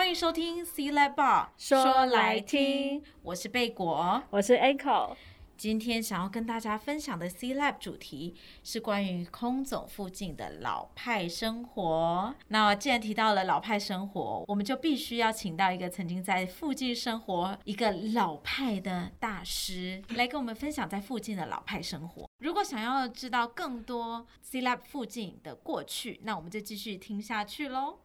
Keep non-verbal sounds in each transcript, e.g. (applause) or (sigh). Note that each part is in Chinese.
欢迎收听 C Lab Bar 说来听，我是贝果，我是 Echo。今天想要跟大家分享的 C Lab 主题是关于空总附近的老派生活。那既然提到了老派生活，我们就必须要请到一个曾经在附近生活一个老派的大师来跟我们分享在附近的老派生活。如果想要知道更多 C Lab 附近的过去，那我们就继续听下去喽。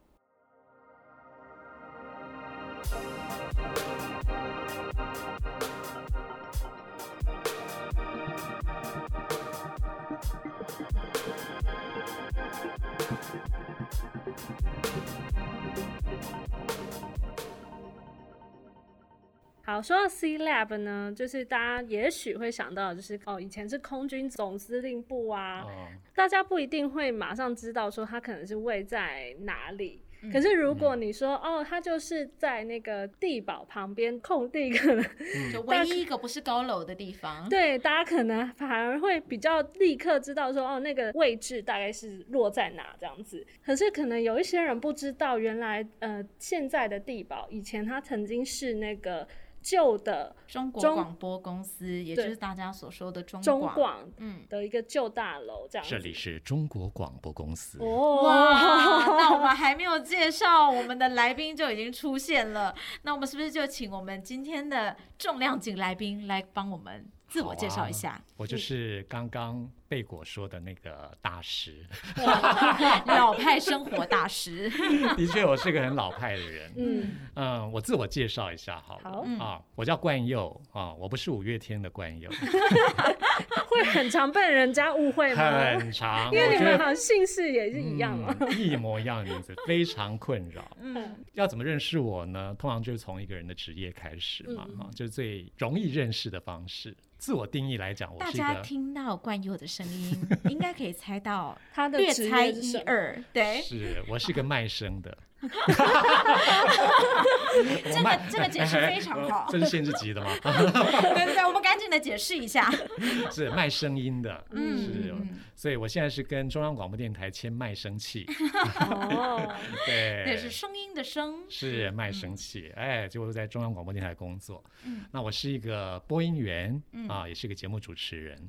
好，说到 C Lab 呢，就是大家也许会想到，就是哦，以前是空军总司令部啊，哦、大家不一定会马上知道说它可能是位在哪里。可是如果你说、嗯、哦，它就是在那个地堡旁边空地，可能就 (laughs) 唯一一个不是高楼的地方。对，大家可能反而会比较立刻知道说哦，那个位置大概是落在哪这样子。可是可能有一些人不知道，原来呃现在的地堡以前它曾经是那个。旧的中国广播公司，也就是大家所说的中中广，嗯，的一个旧大楼，这样。这里是中国广播公司。哦，哇，(laughs) 那我们还没有介绍我们的来宾就已经出现了，那我们是不是就请我们今天的重量级来宾来帮我们？自我介绍一下，啊，我就是刚刚贝果说的那个大师，(laughs) 老派生活大师。(laughs) 的确，我是个很老派的人。嗯嗯，我自我介绍一下好了，好啊，我叫冠佑啊，我不是五月天的冠佑。(laughs) 会很常被人家误会吗？很常，因为你们好像姓氏也是一样嘛，嗯，一模一样的名字，非常困扰。嗯，要怎么认识我呢？通常就是从一个人的职业开始嘛，嗯，就是最容易认识的方式。自我定义来讲，我是大家听到冠佑的声音，(laughs) 应该可以猜到他的略猜一二。对，是我是个卖声的。(laughs) 这个这个解释非常好，(laughs) 这是限制级的吗？对对对，我们赶紧的解释一下。(laughs) 是卖声音的，嗯，是，所以我现在是跟中央广播电台签卖声器。哦，(laughs) 对，对，是声音的声，是卖声器。哎，就在中央广播电台工作。嗯，那我是一个播音员啊，也是一个节目主持人。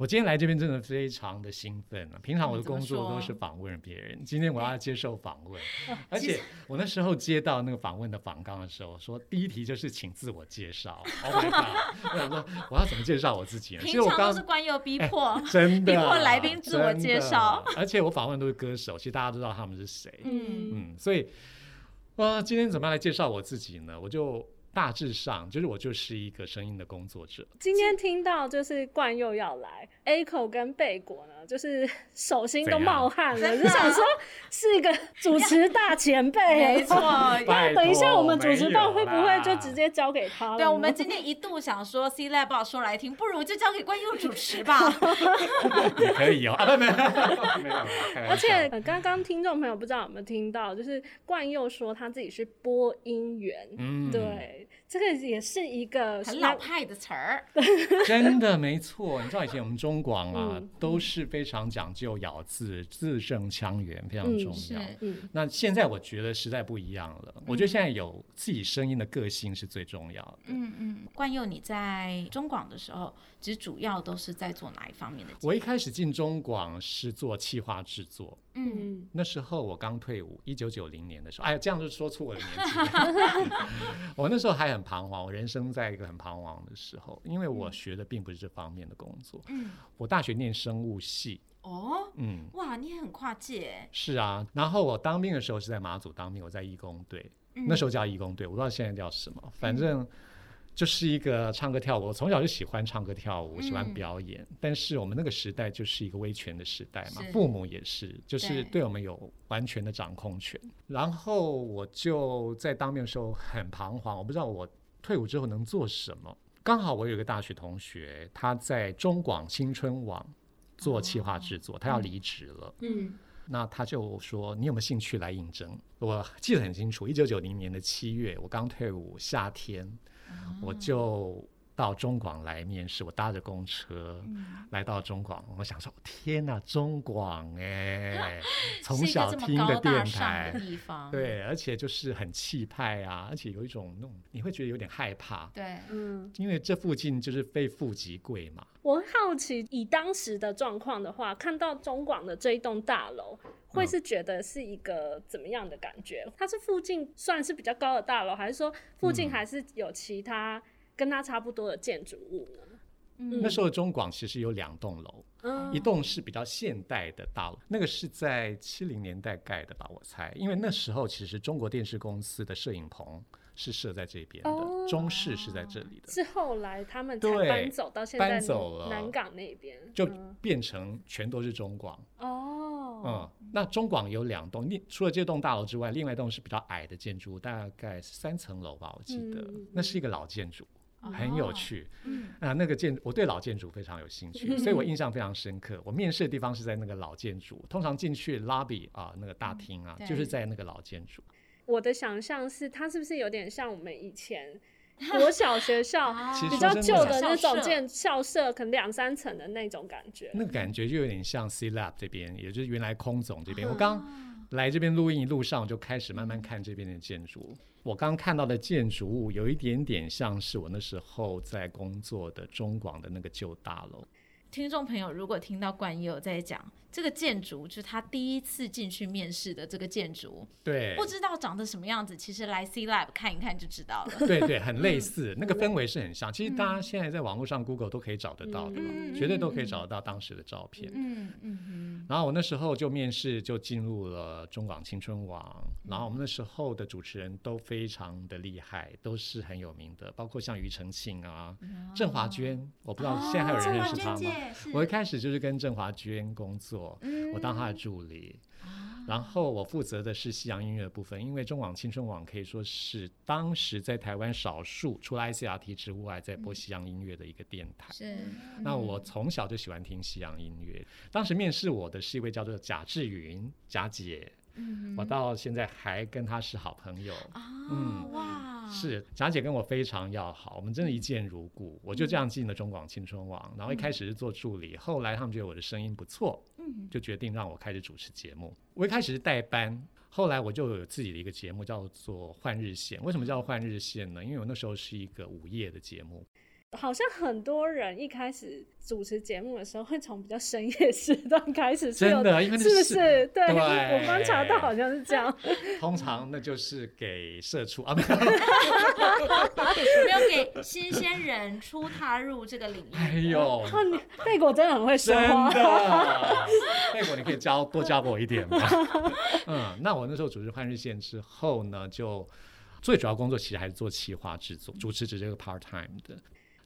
我今天来这边真的非常的兴奋啊！平常我的工作都是访问别人，今天我要接受访问，(laughs) 而且我那时候接到那个访问的访纲的时候，说第一题就是请自我介绍。Oh my god！(laughs) 我想说我要怎么介绍我自己呢？平常都是官友逼迫，真 (laughs) 的逼迫来宾自我介绍。而且我访问都是歌手，其实大家都知道他们是谁。嗯嗯，所以哇，今天怎么样来介绍我自己呢？我就。大致上就是我就是一个声音的工作者。今天听到就是冠佑要来，Echo 跟贝果呢，就是手心都冒汗了，就想说是一个主持大前辈。没错，(laughs) 那等一下我们主持棒会不会就直接交给他了？对，我们今天一度想说 C Lab 说来听，不如就交给冠佑主持吧。也可以哦，没有没有。而且刚刚听众朋友不知道有没有听到，就是冠佑说他自己是播音员，嗯，对。right? 这个也是一个很老派的词儿，(laughs) 真的没错。你知道以前我们中广啊，嗯、都是非常讲究咬字、字正腔圆，非常重要。嗯嗯、那现在我觉得时代不一样了，嗯、我觉得现在有自己声音的个性是最重要的。嗯嗯，冠佑你在中广的时候，其实主要都是在做哪一方面的？我一开始进中广是做企划制作。嗯，那时候我刚退伍，一九九零年的时候，哎呀，这样就说出我的年纪。(laughs) (laughs) 我那时候还很彷徨，我人生在一个很彷徨的时候，因为我学的并不是这方面的工作。嗯，我大学念生物系。哦，嗯，哇，你也很跨界。是啊，然后我当兵的时候是在马祖当兵，我在义工队，嗯、那时候叫义工队，我不知道现在叫什么，反正。就是一个唱歌跳舞，我从小就喜欢唱歌跳舞，喜欢表演。嗯、但是我们那个时代就是一个威权的时代嘛，父母也是，就是对我们有完全的掌控权。然后我就在当面的时候很彷徨，我不知道我退伍之后能做什么。刚好我有一个大学同学，他在中广青春网做企划制作，哦、他要离职了。嗯，那他就说：“你有没有兴趣来应征？”我记得很清楚，一九九零年的七月，我刚退伍，夏天，哦、我就。到中广来面试，我搭着公车、嗯、来到中广，我想说，天哪，中广哎，(laughs) 从小听的电台，对，而且就是很气派啊，而且有一种那种你会觉得有点害怕，对，嗯，因为这附近就是非富即贵嘛。我好奇，以当时的状况的话，看到中广的这一栋大楼，会是觉得是一个怎么样的感觉？嗯、它是附近算是比较高的大楼，还是说附近还是有其他？跟它差不多的建筑物呢？嗯，那时候中广其实有两栋楼，嗯，一栋是比较现代的大楼，那个是在七零年代盖的吧，我猜，因为那时候其实中国电视公司的摄影棚是设在这边的，哦、中视是在这里的，是后来他们才搬走到现在搬走了南港那边，就变成全都是中广哦，嗯，那中广有两栋，另除了这栋大楼之外，另外一栋是比较矮的建筑，大概是三层楼吧，我记得，嗯、那是一个老建筑。很有趣，嗯、啊，那个建我对老建筑非常有兴趣，所以我印象非常深刻。我面试的地方是在那个老建筑，通常进去 lobby 啊，那个大厅啊，嗯、就是在那个老建筑。我的想象是，它是不是有点像我们以前 (laughs) 国小学校比较旧的那种建校舍，可能两三层的那种感觉？那个感觉就有点像 C Lab 这边，也就是原来空总这边。我刚来这边录音一路上，就开始慢慢看这边的建筑。我刚看到的建筑物有一点点像是我那时候在工作的中广的那个旧大楼。听众朋友，如果听到冠佑在讲这个建筑，就是他第一次进去面试的这个建筑，对，不知道长得什么样子，其实来 C Lab 看一看就知道了。(laughs) 对对，很类似，嗯、那个氛围是很像。其实大家现在在网络上 Google 都可以找得到的，嗯、绝对都可以找得到当时的照片。嗯嗯嗯。然后我那时候就面试，就进入了中广青春网。然后我们那时候的主持人都非常的厉害，都是很有名的，包括像庾澄庆啊、郑华娟，我不知道现在还有人认识他吗？我一开始就是跟郑华娟工作，嗯、我当她的助理，嗯、然后我负责的是西洋音乐的部分，因为中广青春网可以说是当时在台湾少数除了 ICRT 之外在播西洋音乐的一个电台。是，那我从小就喜欢听西洋音乐。当时面试我的是一位叫做贾志云，贾姐。嗯、我到现在还跟他是好朋友。啊、嗯，哇，是贾姐跟我非常要好，我们真的一见如故。嗯、我就这样进了中广青春网，然后一开始是做助理，嗯、后来他们觉得我的声音不错，嗯，就决定让我开始主持节目。我一开始是代班，后来我就有自己的一个节目叫做《换日线》。为什么叫《换日线》呢？因为我那时候是一个午夜的节目。好像很多人一开始主持节目的时候，会从比较深夜时段开始，真的，因为是不是？对，对我观察到好像是这样。(laughs) 通常那就是给社畜啊，没有，没有给新鲜人初踏入这个领域。哎呦，贝果真的很会说话。真的，贝果你可以教多教我一点吗？嗯，那我那时候主持换日线之后呢，就最主要工作其实还是做企划制作，主持只是这个 part time 的。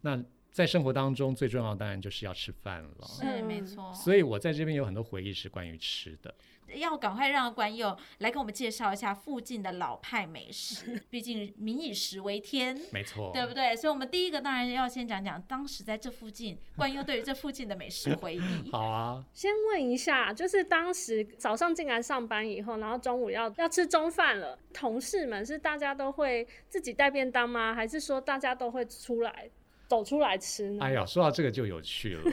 那在生活当中最重要的当然就是要吃饭了，是没错。所以我在这边有很多回忆是关于吃的。要赶快让关佑来给我们介绍一下附近的老派美食，毕竟民以食为天，没错，对不对？所以，我们第一个当然要先讲讲当时在这附近，关佑对于这附近的美食回忆。(laughs) 好啊，先问一下，就是当时早上进来上班以后，然后中午要要吃中饭了，同事们是大家都会自己带便当吗？还是说大家都会出来？走出来吃呢？哎呀，说到这个就有趣了，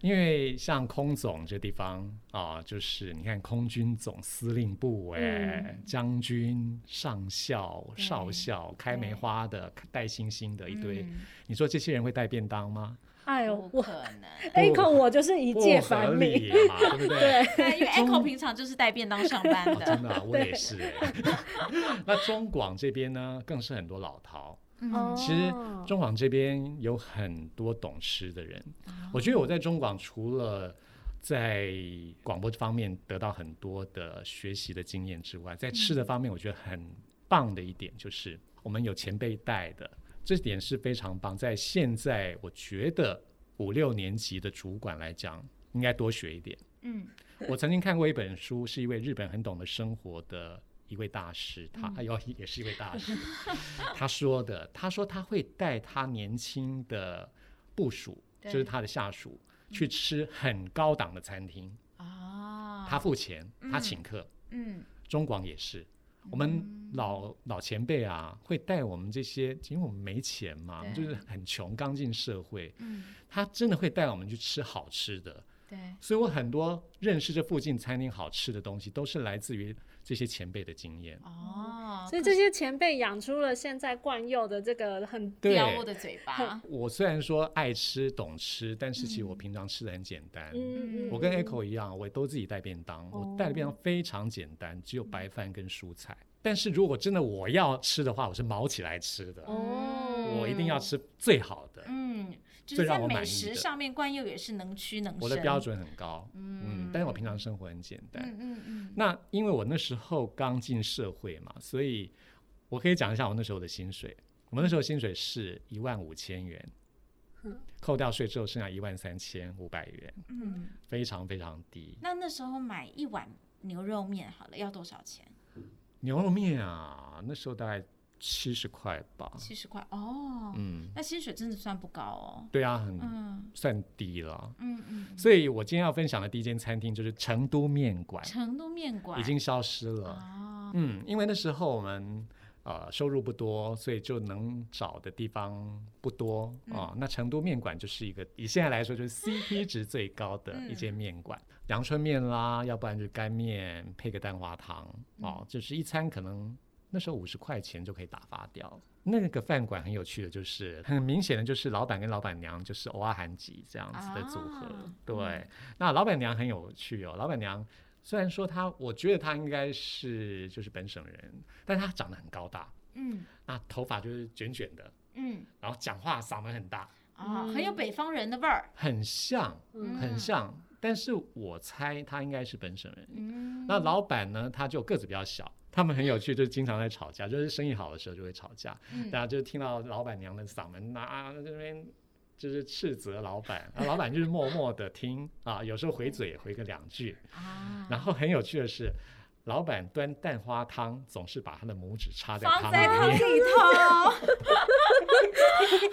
因为像空总这地方啊，就是你看空军总司令部哎、欸，嗯、将军、上校、少校，开梅花的、带星星的一堆，嗯、你说这些人会带便当吗？哎呦，不可能！Echo 我就是一介凡民嘛，对不对？对，因为 Echo 平常就是带便当上班的，哦、真的、啊，我也是哎。那中广这边呢，更是很多老饕。嗯，其实中广这边有很多懂吃的人。哦、我觉得我在中广除了在广播方面得到很多的学习的经验之外，在吃的方面，我觉得很棒的一点就是我们有前辈带的，这点是非常棒。在现在，我觉得五六年级的主管来讲，应该多学一点。嗯，我曾经看过一本书，是一位日本很懂得生活的一位大师，他哎呦也是一位大师，(laughs) 他说的，他说他会带他年轻的部属，就是他的下属，去吃很高档的餐厅。啊，他付钱，他请客，嗯，中广也是。我们老老前辈啊，会带我们这些，因为我们没钱嘛，就是很穷，刚进社会。嗯，他真的会带我们去吃好吃的。对，所以我很多认识这附近餐厅好吃的东西，都是来自于这些前辈的经验。哦，所以这些前辈养出了现在冠佑的这个很刁的嘴巴。我虽然说爱吃懂吃，但是其实我平常吃的很简单。嗯，我跟 Echo 一样，我都自己带便当，我带的便当非常简单，只有白饭跟蔬菜。但是如果真的我要吃的话，我是毛起来吃的。哦，我一定要吃最好的。嗯。就是在美食上面，冠佑也是能屈能伸。我的标准很高，嗯，嗯，但是我平常生活很简单。嗯嗯，嗯那因为我那时候刚进社会嘛，所以我可以讲一下我那时候的薪水。我们那时候薪水是一万五千元，嗯、扣掉税之后剩下一万三千五百元，嗯，非常非常低。那那时候买一碗牛肉面好了，要多少钱？牛肉面啊，那时候大概。七十块吧，七十块哦，嗯，那薪水真的算不高哦。对啊，很、嗯、算低了，嗯嗯。所以我今天要分享的第一间餐厅就是成都面馆。成都面馆已经消失了，哦、嗯，因为那时候我们呃收入不多，所以就能找的地方不多啊、嗯呃。那成都面馆就是一个以现在来说就是 CP 值最高的 (laughs) 一间面馆，阳、嗯、春面啦，要不然就是干面配个蛋花汤哦、呃，就是一餐可能。那时候五十块钱就可以打发掉。那个饭馆很有趣的，就是很明显的就是老板跟老板娘就是偶尔韩吉这样子的组合。啊、对，嗯、那老板娘很有趣哦。老板娘虽然说她，我觉得她应该是就是本省人，但她长得很高大。嗯，那头发就是卷卷的。嗯，然后讲话嗓门很大。啊，很有北方人的味儿。很像，很像。嗯、但是我猜她应该是本省人。嗯，那老板呢，他就个子比较小。他们很有趣，就是经常在吵架，就是生意好的时候就会吵架。嗯，然后就听到老板娘的嗓门啊，这边就是斥责老板，然后老板就是默默的听啊，有时候回嘴也回个两句。啊，然后很有趣的是，老板端蛋花汤总是把他的拇指插在汤里面。放在汤里头。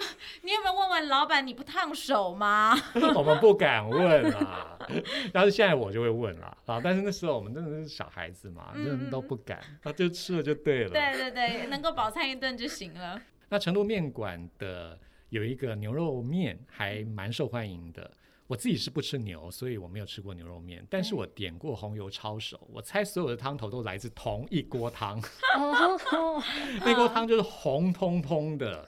(laughs) 你有没有问问老板你不烫手吗？(laughs) (laughs) 我们不敢问啊，(laughs) 但是现在我就会问了啊。但是那时候我们真的是小孩子嘛，真的都不敢，他就吃了就对了。对对对，能够饱餐一顿就行了。那成都面馆的有一个牛肉面还蛮受欢迎的。我自己是不吃牛，所以我没有吃过牛肉面。但是我点过红油抄手，我猜所有的汤头都来自同一锅汤。(laughs) (laughs) 那锅汤就是红彤彤的，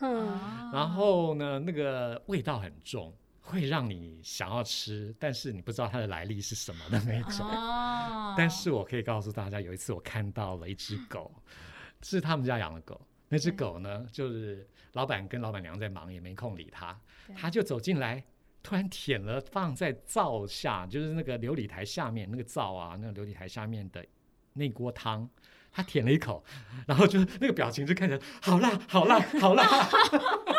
然后呢，那个味道很重，会让你想要吃，但是你不知道它的来历是什么的那种。(laughs) 但是我可以告诉大家，有一次我看到了一只狗，是他们家养的狗。那只狗呢，就是老板跟老板娘在忙，也没空理它，它就走进来。突然舔了放在灶下，就是那个琉璃台下面那个灶啊，那个琉璃台下面的那锅汤，他舔了一口，然后就是那个表情就看起来好辣，好辣，好辣。(laughs)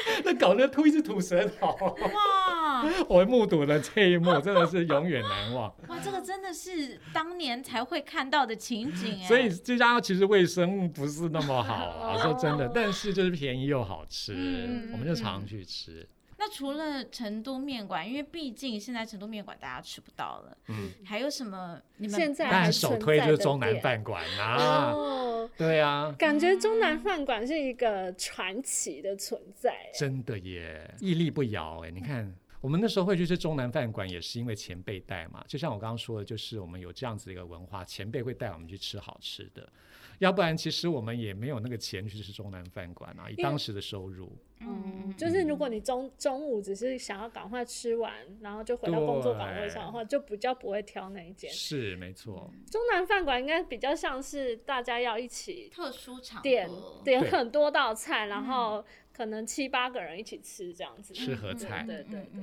(laughs) 那搞得，吐一直吐舌头。哇！(laughs) 我目睹了这一幕，真的是永远难忘。哇，这个真的是当年才会看到的情景哎。所以这家其实卫生不是那么好啊，(laughs) 说真的，但是就是便宜又好吃，嗯、我们就常常去吃。那除了成都面馆，因为毕竟现在成都面馆大家吃不到了，嗯，还有什么？你们现在当然首推就是中南饭馆啊，哦，对啊，感觉中南饭馆是一个传奇的存在，真的耶，屹立不摇哎！你看，我们那时候会去吃中南饭馆，也是因为前辈带嘛，就像我刚刚说的，就是我们有这样子一个文化，前辈会带我们去吃好吃的。要不然，其实我们也没有那个钱去吃中南饭馆啊。以当时的收入，嗯，就是如果你中中午只是想要赶快吃完，然后就回到工作岗位上的话，就比较不会挑那一间。是没错。中南饭馆应该比较像是大家要一起特殊场点点很多道菜，然后。可能七八个人一起吃这样子，吃合菜，对对对。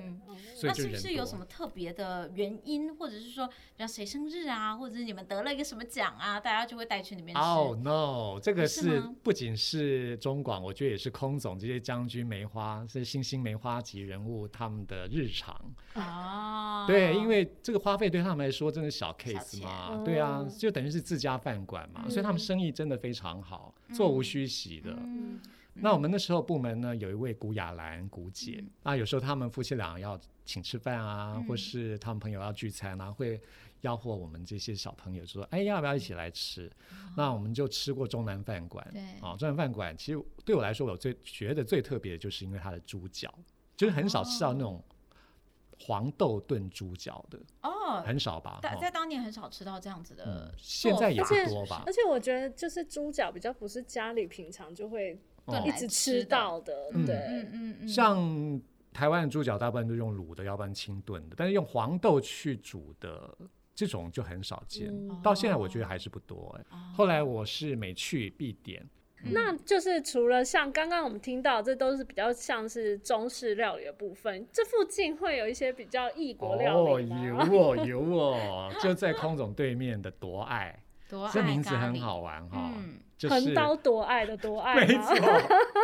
那是不是有什么特别的原因，或者是说，比如谁生日啊，或者是你们得了一个什么奖啊，大家就会带去里面吃？哦、oh, no，这个是不仅是中广，我觉得也是空总这些将军梅花是新兴梅花级人物他们的日常。哦、oh，对，因为这个花费对他们来说真的小 case 嘛，对啊，就等于是自家饭馆嘛、嗯，所以他们生意真的非常好，嗯、座无虚席的。嗯。那我们那时候部门呢，有一位古雅兰古姐，那、嗯、有时候他们夫妻俩要请吃饭啊、嗯，或是他们朋友要聚餐啊，会吆喝我们这些小朋友说：“哎，要不要一起来吃？”嗯、那我们就吃过中南饭馆。对啊，中南饭馆其实对我来说，我最觉得最特别的就是因为它的猪脚，就是很少吃到那种黄豆炖猪脚的哦，很少吧？在在当年很少吃到这样子的、嗯，现在也不多吧？而且我觉得，就是猪脚比较不是家里平常就会。对，一直吃到的，嗯、对，嗯嗯嗯。像台湾的猪脚，大部分都用卤的，要不然清炖的。但是用黄豆去煮的这种就很少见，嗯、到现在我觉得还是不多哎、哦。后来我是每去必点、嗯。那就是除了像刚刚我们听到，这都是比较像是中式料理的部分。这附近会有一些比较异国料理吗？哦，有哦，有哦，就在空总对面的夺爱，(laughs) 夺爱，这名字很好玩哈。嗯横、就是、刀夺爱的夺爱，没错，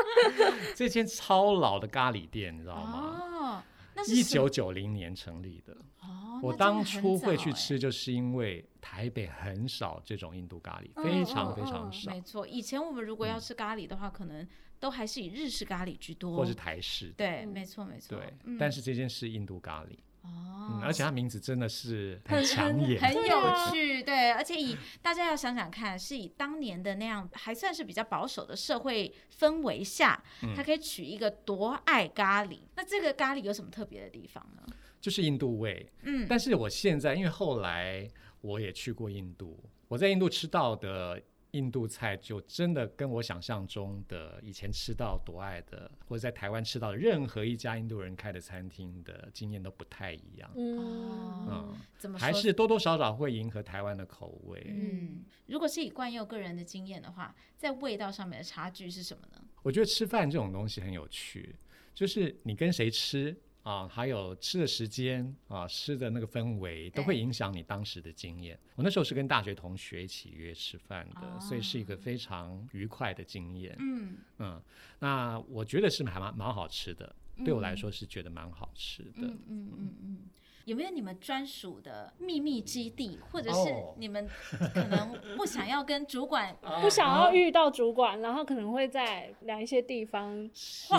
(laughs) 这间超老的咖喱店，你知道吗？一九九零年成立的。哦，我当初会去吃，就是因为台北很少这种印度咖喱，哦、非常非常少。哦哦、没错，以前我们如果要吃咖喱的话，嗯、可能都还是以日式咖喱居多，或是台式。对，没错没错。对、嗯，但是这件是印度咖喱。哦、嗯，而且它名字真的是 (laughs) 很抢眼，很有趣，对，而且以大家要想想看，是以当年的那样还算是比较保守的社会氛围下，它可以取一个夺爱咖喱。那这个咖喱有什么特别的地方呢？就是印度味，嗯，但是我现在因为后来我也去过印度，我在印度吃到的。印度菜就真的跟我想象中的以前吃到多爱的，或者在台湾吃到的任何一家印度人开的餐厅的经验都不太一样。嗯，嗯，怎么？还是多多少少会迎合台湾的口味。嗯，如果是以冠佑个人的经验的话，在味道上面的差距是什么呢？我觉得吃饭这种东西很有趣，就是你跟谁吃。啊，还有吃的时间啊，吃的那个氛围都会影响你当时的经验。我那时候是跟大学同学一起约吃饭的，哦，所以是一个非常愉快的经验。嗯嗯，那我觉得是还蛮蛮好吃的，嗯，对我来说是觉得蛮好吃的。嗯嗯嗯嗯。有没有你们专属的秘密基地，或者是你们可能不想要跟主管，(laughs) 不想要遇到主管，然后可能会在两一些地方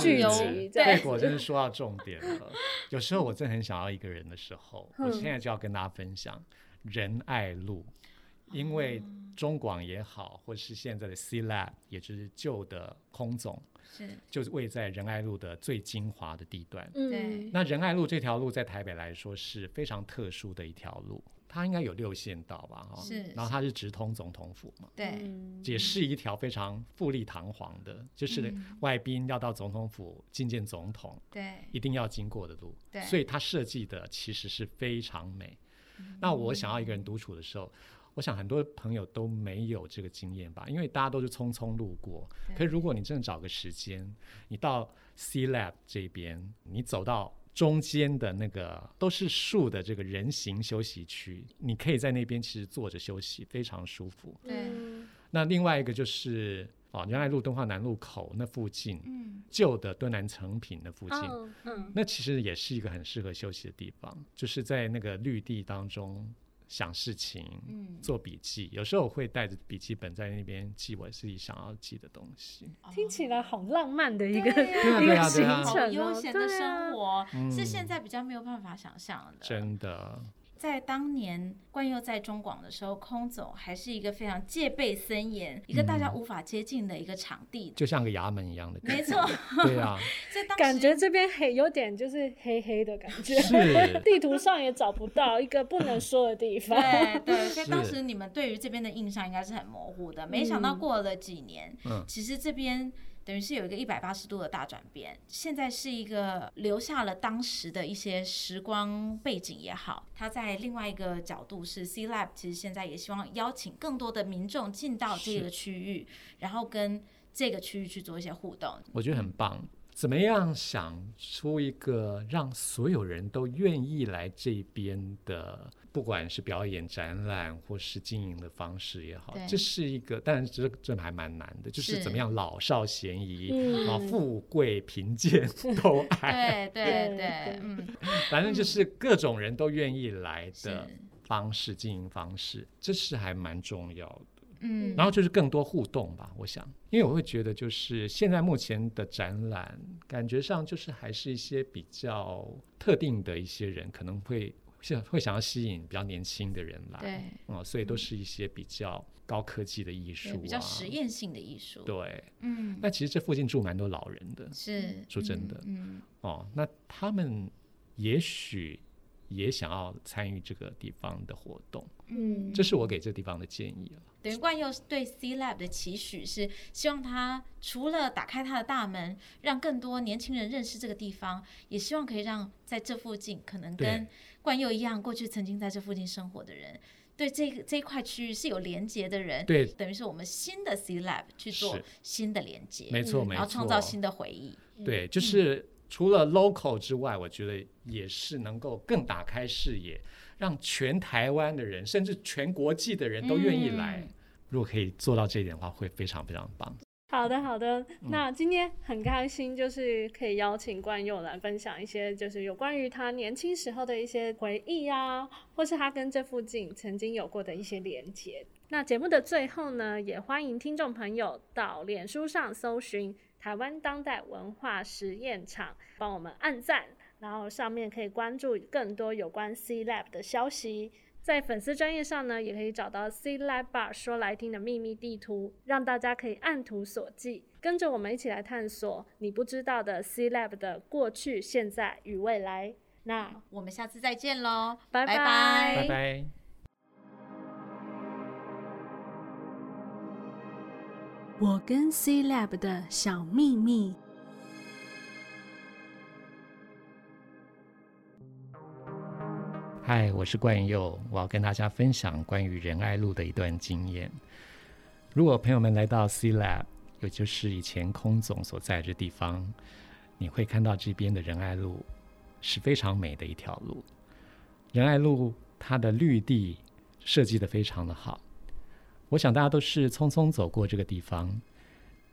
聚集？对，果真是说到重点了。有时候我真的很想要一个人的时候，我现在就要跟大家分享仁爱路，因为中广也好，或是现在的 C Lab，也就是旧的空总。是，就是位在仁爱路的最精华的地段。对，那仁爱路这条路在台北来说是非常特殊的一条路，它应该有六线道吧？哈，是。然后它是直通总统府嘛？对，也是一条非常富丽堂皇的，就是外宾要到总统府觐见总统，对，一定要经过的路。对，所以它设计的其实是非常美。那我想要一个人独处的时候。我想很多朋友都没有这个经验吧，因为大家都是匆匆路过。可是如果你真的找个时间，你到 C Lab 这边，你走到中间的那个都是树的这个人行休息区，你可以在那边其实坐着休息，非常舒服。对。那另外一个就是哦，原来路敦化南路口那附近，嗯，旧的敦南成品那附近，嗯，那其实也是一个很适合休息的地方，就是在那个绿地当中。想事情，嗯，做笔记，有时候我会带着笔记本在那边记我自己想要记的东西。听起来好浪漫的一个、啊、一个行程，悠闲的生活、啊、是现在比较没有办法想象的。真的。在当年冠佑在中广的时候，空总还是一个非常戒备森严、嗯、一个大家无法接近的一个场地，就像个衙门一样的。没错，对啊，(laughs) 所以当感觉这边黑有点就是黑黑的感觉，是 (laughs) 地图上也找不到一个不能说的地方。对 (laughs) 对，所以当时你们对于这边的印象应该是很模糊的。没想到过了几年，嗯，其实这边。等于是有一个一百八十度的大转变，现在是一个留下了当时的一些时光背景也好，它在另外一个角度是 C Lab，其实现在也希望邀请更多的民众进到这个区域，然后跟这个区域去做一些互动。我觉得很棒。怎么样想出一个让所有人都愿意来这边的，不管是表演、展览或是经营的方式也好，这是一个，但是这这还蛮难的，就是怎么样老少咸宜啊，富贵贫贱都爱，对对 (laughs) 对，嗯，反正就是各种人都愿意来的方式，经营方式，这是还蛮重要的。嗯，然后就是更多互动吧，我想，因为我会觉得，就是现在目前的展览，感觉上就是还是一些比较特定的一些人，可能会想会想要吸引比较年轻的人来，对，嗯，所以都是一些比较高科技的艺术啊，比较实验性的艺术，对，嗯，那其实这附近住蛮多老人的，是，说真的，嗯，哦，那他们也许。也想要参与这个地方的活动，嗯，这是我给这地方的建议了。等于冠佑对 C Lab 的期许是，希望他除了打开他的大门，让更多年轻人认识这个地方，也希望可以让在这附近可能跟冠佑一样，过去曾经在这附近生活的人，对这个这一块区域是有连接的人，对，等于是我们新的 C Lab 去做新的连接，没错，没错，然后创造新的回忆，对，就是。嗯除了 local 之外，我觉得也是能够更打开视野，让全台湾的人，甚至全国际的人都愿意来。嗯、如果可以做到这一点的话，会非常非常棒。好的，好的。那今天很开心，就是可以邀请冠佑来分享一些，就是有关于他年轻时候的一些回忆啊，或是他跟这附近曾经有过的一些连接。那节目的最后呢，也欢迎听众朋友到脸书上搜寻。台湾当代文化实验场，帮我们按赞，然后上面可以关注更多有关 C Lab 的消息。在粉丝专业上呢，也可以找到 C Lab Bar 说来听的秘密地图，让大家可以按图索骥，跟着我们一起来探索你不知道的 C Lab 的过去、现在与未来。那我们下次再见喽，拜拜，拜拜。我跟 C Lab 的小秘密。嗨，我是冠佑，我要跟大家分享关于仁爱路的一段经验。如果朋友们来到 C Lab，也就是以前空总所在的地方，你会看到这边的仁爱路是非常美的一条路。仁爱路它的绿地设计的非常的好。我想大家都是匆匆走过这个地方。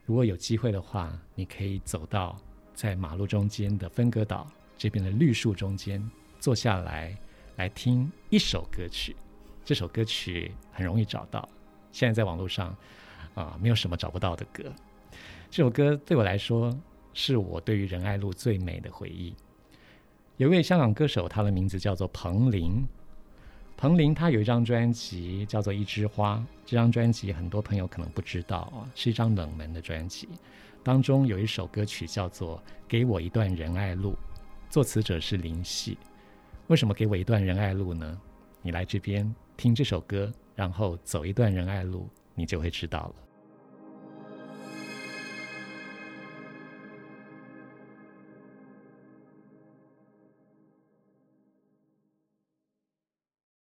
如果有机会的话，你可以走到在马路中间的分隔岛这边的绿树中间，坐下来来听一首歌曲。这首歌曲很容易找到，现在在网络上啊、没有什么找不到的歌。这首歌对我来说，是我对于仁爱路最美的回忆。有一位香港歌手，他的名字叫做彭羚。彭羚他有一张专辑叫做《一枝花》，这张专辑很多朋友可能不知道啊，是一张冷门的专辑。当中有一首歌曲叫做《给我一段仁爱路》，作词者是林夕。为什么给我一段仁爱路呢？你来这边听这首歌，然后走一段仁爱路，你就会知道了。